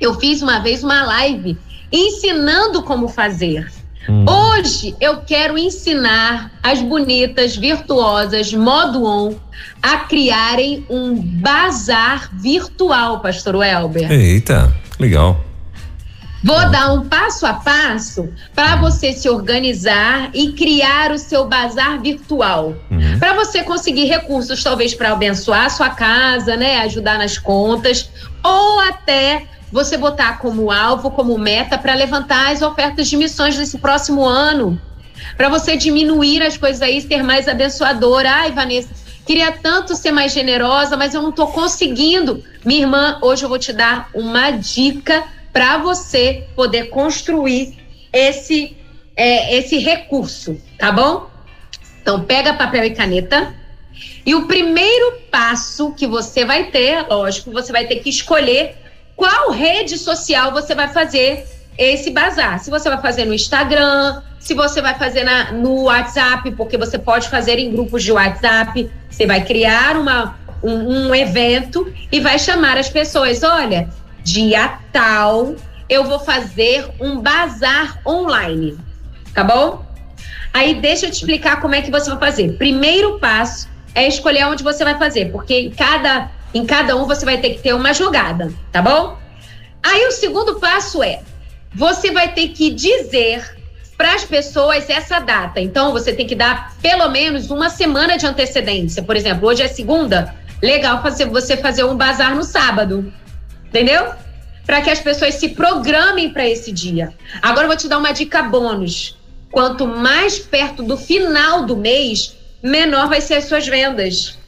eu fiz uma vez uma live ensinando como fazer. Hum. Hoje eu quero ensinar as bonitas, virtuosas, modo on, a criarem um bazar virtual, pastor Welber. Eita, legal. Vou dar um passo a passo para você se organizar e criar o seu bazar virtual. Uhum. Para você conseguir recursos, talvez para abençoar a sua casa, né? Ajudar nas contas, ou até você botar como alvo, como meta, para levantar as ofertas de missões desse próximo ano. Para você diminuir as coisas aí, ser mais abençoadora. Ai, Vanessa, queria tanto ser mais generosa, mas eu não estou conseguindo. Minha irmã, hoje eu vou te dar uma dica para você poder construir esse, é, esse recurso, tá bom? Então, pega papel e caneta. E o primeiro passo que você vai ter, lógico, você vai ter que escolher qual rede social você vai fazer esse bazar. Se você vai fazer no Instagram, se você vai fazer na, no WhatsApp, porque você pode fazer em grupos de WhatsApp, você vai criar uma, um, um evento e vai chamar as pessoas. Olha, dia tal eu vou fazer um bazar online, tá bom? Aí deixa eu te explicar como é que você vai fazer. Primeiro passo é escolher onde você vai fazer, porque em cada em cada um você vai ter que ter uma jogada, tá bom? Aí o segundo passo é: você vai ter que dizer para as pessoas essa data. Então você tem que dar pelo menos uma semana de antecedência. Por exemplo, hoje é segunda, legal fazer você fazer um bazar no sábado. Entendeu? Para que as pessoas se programem para esse dia. Agora eu vou te dar uma dica bônus. quanto mais perto do final do mês, menor vai ser as suas vendas.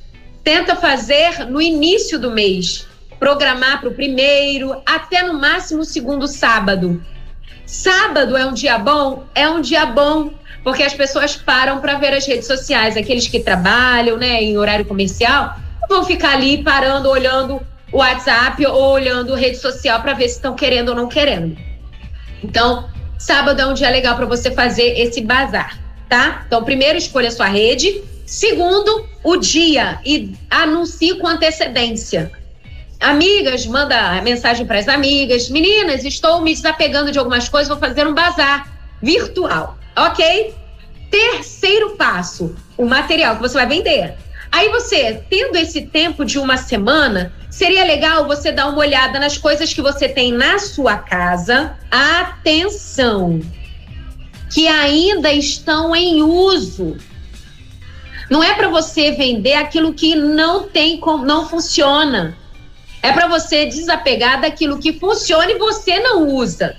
Tenta fazer no início do mês, programar para o primeiro, até no máximo o segundo sábado. Sábado é um dia bom? É um dia bom, porque as pessoas param para ver as redes sociais. Aqueles que trabalham né, em horário comercial vão ficar ali parando, olhando o WhatsApp ou olhando rede social para ver se estão querendo ou não querendo. Então, sábado é um dia legal para você fazer esse bazar, tá? Então, primeiro, escolha sua rede. Segundo, o dia e anuncie com antecedência. Amigas, manda mensagem para as amigas. Meninas, estou me desapegando de algumas coisas, vou fazer um bazar virtual, ok? Terceiro passo: o material que você vai vender. Aí você, tendo esse tempo de uma semana, seria legal você dar uma olhada nas coisas que você tem na sua casa. Atenção! Que ainda estão em uso. Não é para você vender aquilo que não tem, não funciona. É para você desapegar daquilo que funciona e você não usa.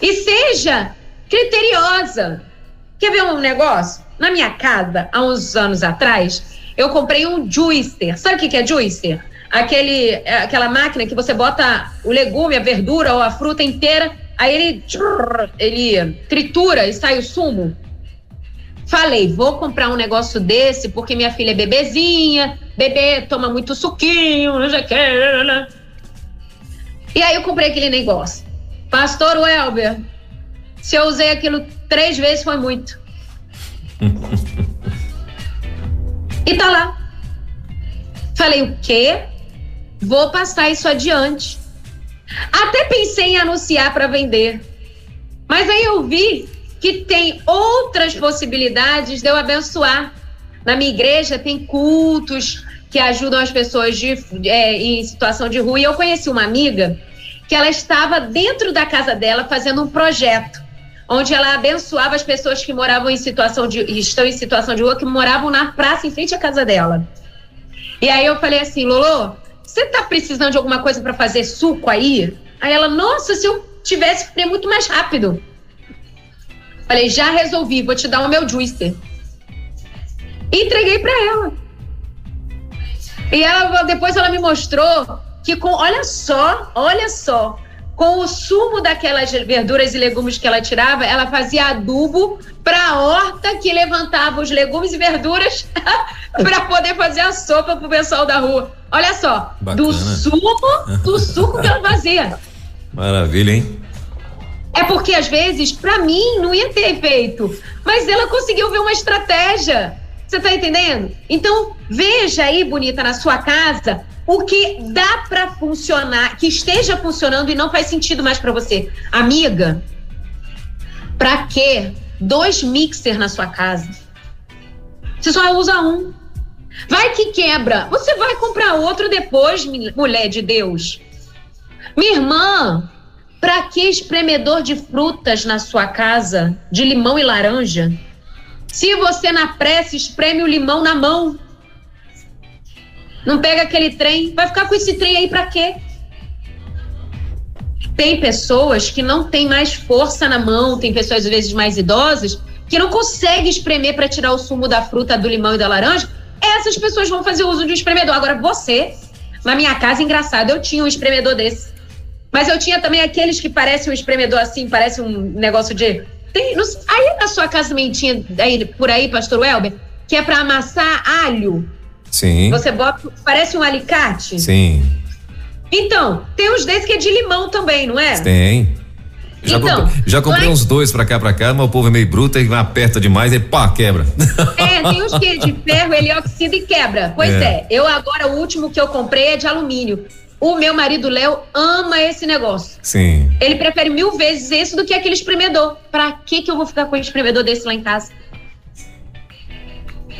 E seja criteriosa. Quer ver um negócio? Na minha casa, há uns anos atrás, eu comprei um juicer. Sabe o que é juicer? Aquele, é, aquela máquina que você bota o legume, a verdura ou a fruta inteira, aí ele, ele tritura e sai o sumo. Falei, vou comprar um negócio desse porque minha filha é bebezinha, bebê toma muito suquinho, não sei o que. E aí eu comprei aquele negócio. Pastor Welber, se eu usei aquilo três vezes foi muito. e tá lá. Falei, o quê? Vou passar isso adiante. Até pensei em anunciar para vender. Mas aí eu vi que tem outras possibilidades de eu abençoar. Na minha igreja tem cultos que ajudam as pessoas de, é, em situação de rua. E eu conheci uma amiga que ela estava dentro da casa dela fazendo um projeto onde ela abençoava as pessoas que moravam em situação de estão em situação de rua que moravam na praça em frente à casa dela. E aí eu falei assim, Lolo, você tá precisando de alguma coisa para fazer suco aí? Aí ela, nossa, se eu tivesse, faria muito mais rápido. Falei, já resolvi, vou te dar o meu juicer. E entreguei para ela. E ela depois ela me mostrou que com, olha só, olha só, com o sumo daquelas verduras e legumes que ela tirava, ela fazia adubo para a horta que levantava os legumes e verduras para poder fazer a sopa pro pessoal da rua. Olha só, Bacana. do sumo, do suco que ela fazia. Maravilha, hein? É porque às vezes, para mim, não ia ter efeito, mas ela conseguiu ver uma estratégia. Você tá entendendo? Então, veja aí, bonita, na sua casa, o que dá para funcionar, que esteja funcionando e não faz sentido mais para você. Amiga, para que dois mixer na sua casa? Você só usa um. Vai que quebra. Você vai comprar outro depois, mulher de Deus. Minha irmã, para que espremedor de frutas na sua casa, de limão e laranja? Se você na pressa espreme o limão na mão, não pega aquele trem, vai ficar com esse trem aí para quê? Tem pessoas que não têm mais força na mão, tem pessoas às vezes mais idosas que não conseguem espremer para tirar o sumo da fruta, do limão e da laranja. Essas pessoas vão fazer uso de um espremedor. Agora você, na minha casa, engraçado, eu tinha um espremedor desse. Mas eu tinha também aqueles que parecem um espremedor assim, parece um negócio de. Tem, aí na sua casa também tinha aí, por aí, pastor Welber, que é para amassar alho. Sim. Você bota. Parece um alicate? Sim. Então, tem uns desses que é de limão também, não é? Tem. Já então, comprei, já comprei uns dois pra cá, pra cá, mas o povo é meio bruto e aperta demais e pá, quebra. É, tem uns que é de ferro, ele oxida e quebra. Pois é. é. Eu agora, o último que eu comprei é de alumínio. O meu marido Léo ama esse negócio. Sim. Ele prefere mil vezes esse do que aquele espremedor. Pra que que eu vou ficar com um espremedor desse lá em casa?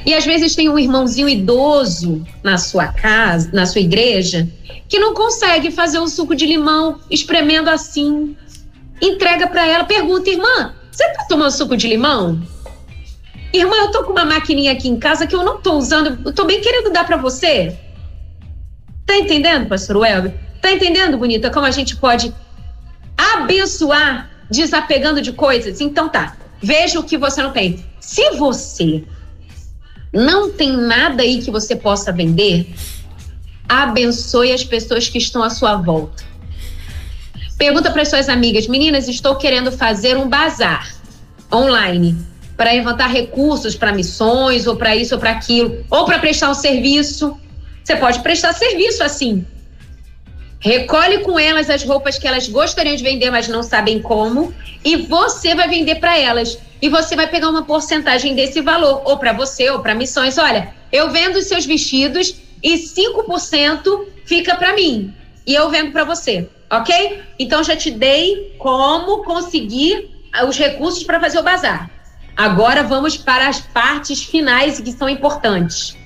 E às vezes tem um irmãozinho idoso na sua casa, na sua igreja, que não consegue fazer um suco de limão espremendo assim. Entrega para ela, pergunta: "Irmã, você tá tomando suco de limão?" Irmã, eu tô com uma maquininha aqui em casa que eu não tô usando, eu tô bem querendo dar para você. Tá entendendo, pastor Welber? Tá entendendo, bonita, como a gente pode abençoar desapegando de coisas? Então tá. veja o que você não tem. Se você não tem nada aí que você possa vender, abençoe as pessoas que estão à sua volta. Pergunta para suas amigas, meninas, estou querendo fazer um bazar online para levantar recursos para missões ou para isso ou para aquilo, ou para prestar um serviço. Você pode prestar serviço assim. Recolhe com elas as roupas que elas gostariam de vender, mas não sabem como, e você vai vender para elas. E você vai pegar uma porcentagem desse valor, ou para você, ou para missões. Olha, eu vendo os seus vestidos e 5% fica para mim. E eu vendo para você, ok? Então já te dei como conseguir os recursos para fazer o bazar. Agora vamos para as partes finais que são importantes.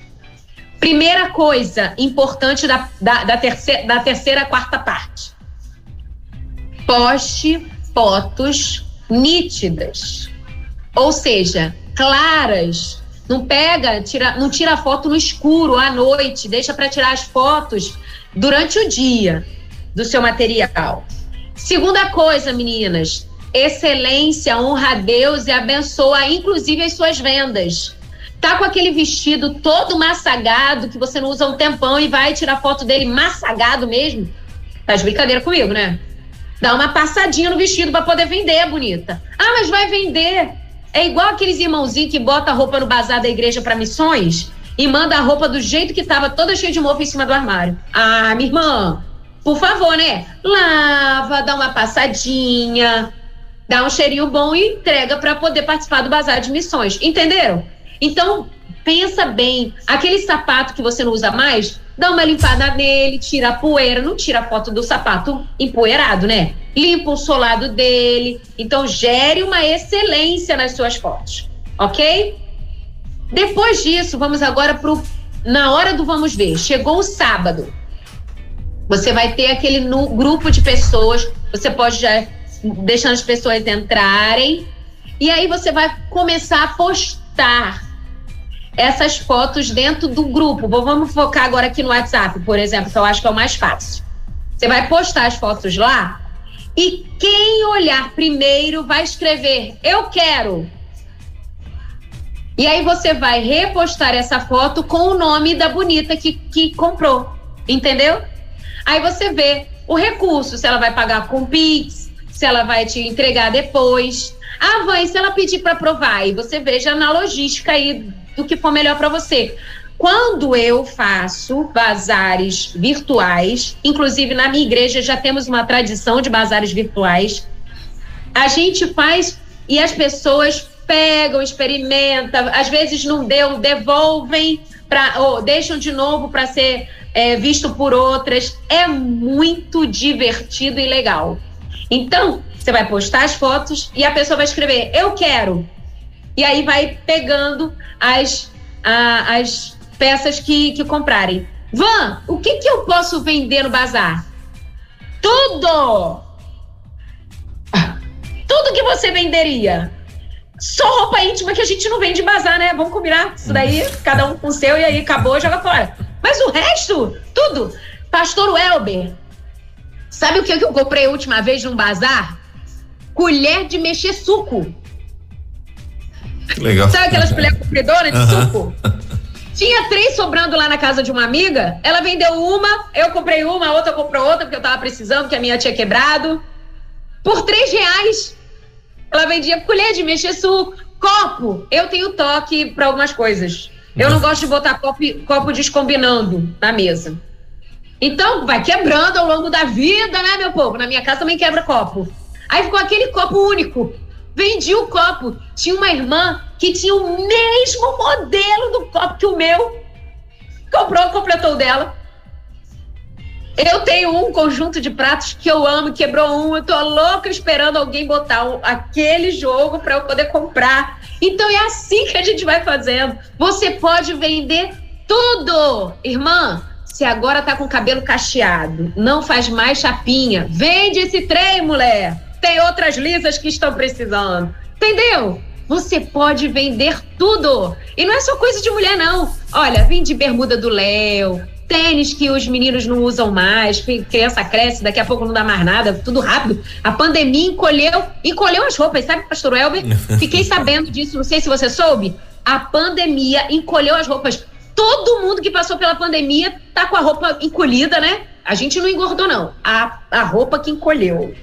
Primeira coisa importante da, da, da, terceira, da terceira, quarta parte. Poste fotos nítidas. Ou seja, claras. Não pega, tira, não tira foto no escuro à noite, deixa para tirar as fotos durante o dia do seu material. Segunda coisa, meninas, excelência, honra a Deus e abençoa inclusive as suas vendas tá com aquele vestido todo massagado que você não usa um tempão e vai tirar foto dele massagado mesmo, tá de brincadeira comigo, né? Dá uma passadinha no vestido para poder vender, bonita. Ah, mas vai vender. É igual aqueles irmãozinhos que bota a roupa no bazar da igreja para missões e manda a roupa do jeito que tava toda cheia de mofo em cima do armário. Ah, minha irmã, por favor, né? Lava, dá uma passadinha, dá um cheirinho bom e entrega para poder participar do bazar de missões. Entenderam? Então, pensa bem, aquele sapato que você não usa mais, dá uma limpada nele, tira a poeira, não tira a foto do sapato empoeirado, né? Limpa o solado dele. Então, gere uma excelência nas suas fotos, ok? Depois disso, vamos agora pro na hora do vamos ver. Chegou o sábado. Você vai ter aquele no, grupo de pessoas, você pode já deixando as pessoas entrarem. E aí você vai começar a postar essas fotos dentro do grupo. Vamos focar agora aqui no WhatsApp, por exemplo, que eu acho que é o mais fácil. Você vai postar as fotos lá e quem olhar primeiro vai escrever: Eu quero. E aí você vai repostar essa foto com o nome da bonita que, que comprou. Entendeu? Aí você vê o recurso, se ela vai pagar com Pix, se ela vai te entregar depois. Ah, vai, se ela pedir para provar, e você veja na logística aí do que for melhor para você. Quando eu faço bazares virtuais, inclusive na minha igreja já temos uma tradição de bazares virtuais, a gente faz e as pessoas pegam, experimentam, às vezes não deu, devolvem para ou deixam de novo para ser é, visto por outras. É muito divertido e legal. Então, você vai postar as fotos e a pessoa vai escrever: Eu quero. E aí vai pegando as, a, as peças que, que comprarem. Van, o que, que eu posso vender no bazar? Tudo! Tudo que você venderia. Só roupa íntima que a gente não vende bazar, né? Vamos combinar isso daí, cada um com o seu, e aí acabou, joga fora. Mas o resto, tudo. Pastor Welber, sabe o que eu comprei a última vez num bazar? Colher de mexer suco. Legal. Sabe aquelas colheres compridoras de uhum. suco? Tinha três sobrando lá na casa de uma amiga. Ela vendeu uma, eu comprei uma, a outra comprou outra, porque eu tava precisando, porque a minha tinha quebrado. Por três reais. Ela vendia colher de mexer suco, copo. Eu tenho toque para algumas coisas. Eu não gosto de botar copo, copo descombinando na mesa. Então, vai quebrando ao longo da vida, né, meu povo? Na minha casa também quebra copo. Aí ficou aquele copo único. Vendi o copo. Tinha uma irmã que tinha o mesmo modelo do copo que o meu. Comprou, completou o dela. Eu tenho um conjunto de pratos que eu amo, quebrou um, eu tô louca esperando alguém botar um, aquele jogo para eu poder comprar. Então é assim que a gente vai fazendo. Você pode vender tudo. Irmã, se agora tá com cabelo cacheado, não faz mais chapinha, vende esse trem, mulher tem outras lisas que estão precisando. Entendeu? Você pode vender tudo. E não é só coisa de mulher, não. Olha, vende bermuda do Léo, tênis que os meninos não usam mais, criança cresce, daqui a pouco não dá mais nada, tudo rápido. A pandemia encolheu, encolheu as roupas, sabe, pastor Elber? Fiquei sabendo disso, não sei se você soube. A pandemia encolheu as roupas. Todo mundo que passou pela pandemia tá com a roupa encolhida, né? A gente não engordou, não. A, a roupa que encolheu.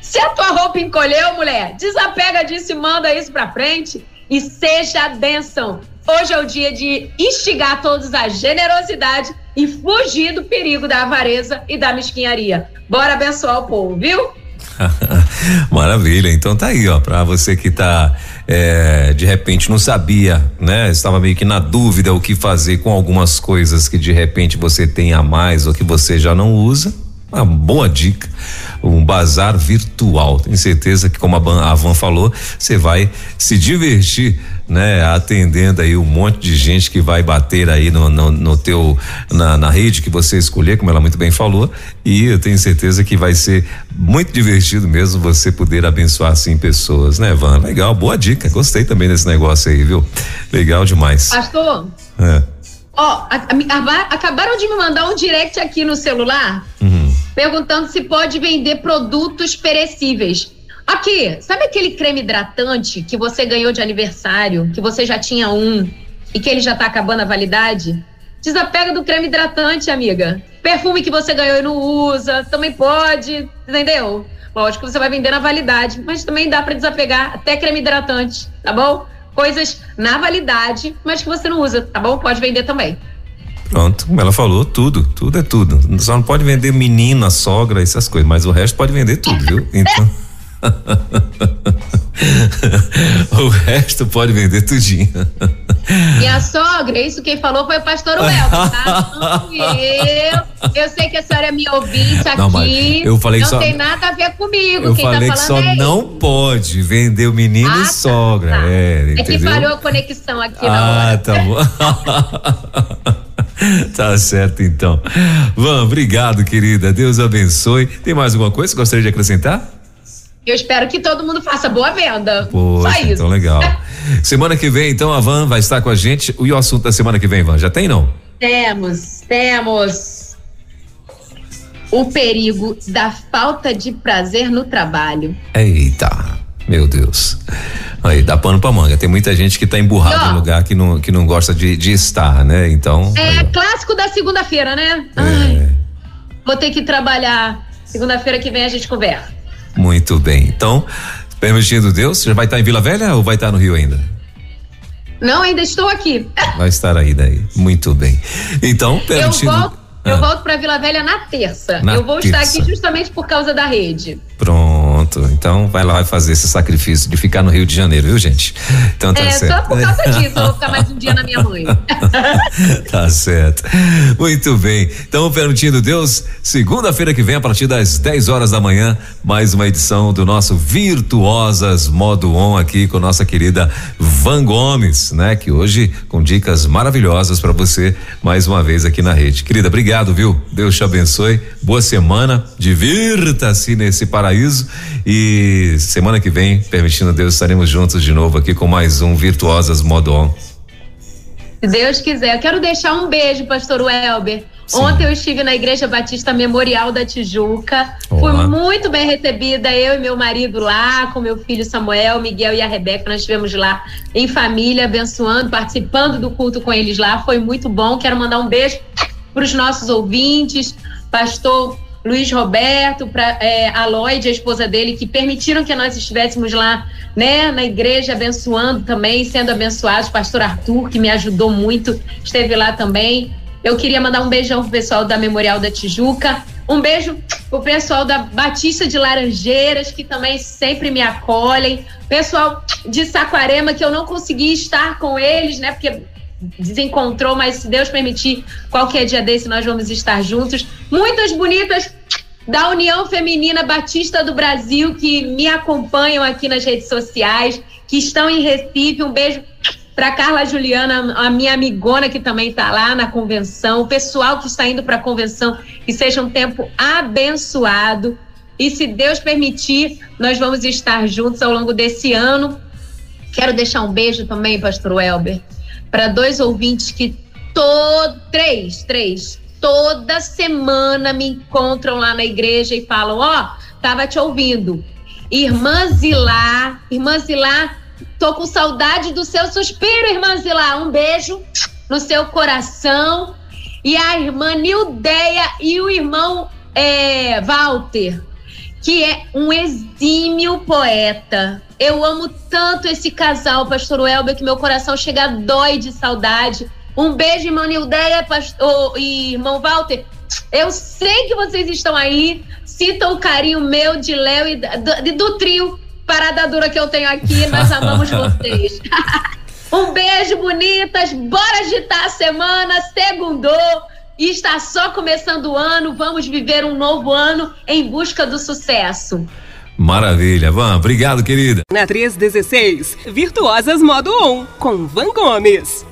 Se a tua roupa encolheu, mulher, desapega disso e manda isso pra frente e seja bênção. Hoje é o dia de instigar todos a generosidade e fugir do perigo da avareza e da mesquinharia. Bora abençoar o povo, viu? Maravilha. Então tá aí, ó, para você que tá é, de repente não sabia, né? Estava meio que na dúvida o que fazer com algumas coisas que de repente você tem a mais ou que você já não usa. Uma boa dica um bazar virtual. Tenho certeza que, como a Van falou, você vai se divertir, né? Atendendo aí um monte de gente que vai bater aí no, no, no teu, na, na rede que você escolher, como ela muito bem falou. E eu tenho certeza que vai ser muito divertido mesmo você poder abençoar assim pessoas, né, Van? Legal, boa dica. Gostei também desse negócio aí, viu? Legal demais. Pastor. É. Ó, acabaram de me mandar um direct aqui no celular. Uhum perguntando se pode vender produtos perecíveis. Aqui, sabe aquele creme hidratante que você ganhou de aniversário, que você já tinha um e que ele já tá acabando a validade? Desapega do creme hidratante, amiga. Perfume que você ganhou e não usa, também pode, entendeu? Lógico que você vai vender na validade, mas também dá para desapegar até creme hidratante, tá bom? Coisas na validade, mas que você não usa, tá bom? Pode vender também. Pronto, como ela falou, tudo, tudo é tudo. Só não pode vender menina, sogra, essas coisas, mas o resto pode vender tudo, viu? Então. o resto pode vender tudinho. Minha sogra, isso quem falou foi o pastor Welton, tá? Eu. Eu sei que a senhora é minha ouvinte aqui. Não, eu falei não só, tem nada a ver comigo. Eu quem tá falei tá que só é não pode vender o menino ah, e tá, sogra. Tá. É, é que falhou a conexão aqui ah, na hora. Ah, tá bom. tá certo então. Van, obrigado, querida. Deus abençoe. Tem mais alguma coisa que gostaria de acrescentar? Eu espero que todo mundo faça boa venda. Poxa, Só isso. Então legal. semana que vem, então, a Van vai estar com a gente. E o assunto da semana que vem, Van? Já tem, não? Temos, temos. O perigo da falta de prazer no trabalho. Eita, meu Deus. Aí, dá pano pra manga. Tem muita gente que tá emburrado no lugar que não, que não gosta de, de estar, né? Então. É aí, clássico da segunda-feira, né? É. Ai, vou ter que trabalhar. Segunda-feira que vem a gente conversa. Muito bem. Então, permitindo Deus, você já vai estar em Vila Velha ou vai estar no Rio ainda? Não, ainda estou aqui. Vai estar aí daí. Muito bem. Então, permitindo. Eu volto, ah. eu volto para Vila Velha na terça. Na eu vou terça. estar aqui justamente por causa da rede. Pronto. Pronto, então vai lá e fazer esse sacrifício de ficar no Rio de Janeiro, viu, gente? Então tá é, certo. só por causa disso, eu vou ficar mais um dia na minha mãe. tá certo. Muito bem. Então, permitindo Deus, segunda-feira que vem, a partir das 10 horas da manhã, mais uma edição do nosso Virtuosas Modo On aqui com nossa querida Van Gomes, né? Que hoje com dicas maravilhosas para você mais uma vez aqui na rede. Querida, obrigado, viu? Deus te abençoe. Boa semana. Divirta-se nesse paraíso e semana que vem, permitindo Deus, estaremos juntos de novo aqui com mais um Virtuosas Modo On. Se Deus quiser. Eu quero deixar um beijo, pastor Welber. Sim. Ontem eu estive na Igreja Batista Memorial da Tijuca. Olá. Fui muito bem recebida, eu e meu marido lá, com meu filho Samuel, Miguel e a Rebeca. Nós estivemos lá em família, abençoando, participando do culto com eles lá. Foi muito bom. Quero mandar um beijo para os nossos ouvintes, pastor Luiz Roberto, para é, a Lloyd, a esposa dele, que permitiram que nós estivéssemos lá, né, na igreja, abençoando também, sendo abençoados. Pastor Arthur, que me ajudou muito, esteve lá também. Eu queria mandar um beijão pro pessoal da Memorial da Tijuca. Um beijo pro pessoal da Batista de Laranjeiras, que também sempre me acolhem. Pessoal de Saquarema, que eu não consegui estar com eles, né? Porque desencontrou, mas se Deus permitir, qualquer dia desse nós vamos estar juntos. Muitas bonitas da União Feminina Batista do Brasil que me acompanham aqui nas redes sociais, que estão em Recife. Um beijo para Carla Juliana, a minha amigona que também está lá na convenção, o pessoal que está indo para a convenção, que seja um tempo abençoado. E se Deus permitir, nós vamos estar juntos ao longo desse ano. Quero deixar um beijo também, pastor Welber, para dois ouvintes que todo três, três. Toda semana me encontram lá na igreja e falam: Ó, oh, tava te ouvindo. Irmã Zilá, irmã Zilá, tô com saudade do seu suspiro, irmã Zilá. Um beijo no seu coração. E a irmã Nildeia e o irmão é, Walter, que é um exímio poeta. Eu amo tanto esse casal, pastor Welber, que meu coração chega a dói de saudade. Um beijo, irmã Nildeia pastor, e irmão Walter. Eu sei que vocês estão aí. Sintam o carinho meu, de Léo e do, do trio Parada Dura que eu tenho aqui. Nós amamos vocês. um beijo, bonitas. Bora agitar a semana. Segundou. E está só começando o ano. Vamos viver um novo ano em busca do sucesso. Maravilha, Van. Obrigado, querida. Na 316, Virtuosas Modo 1, com Van Gomes.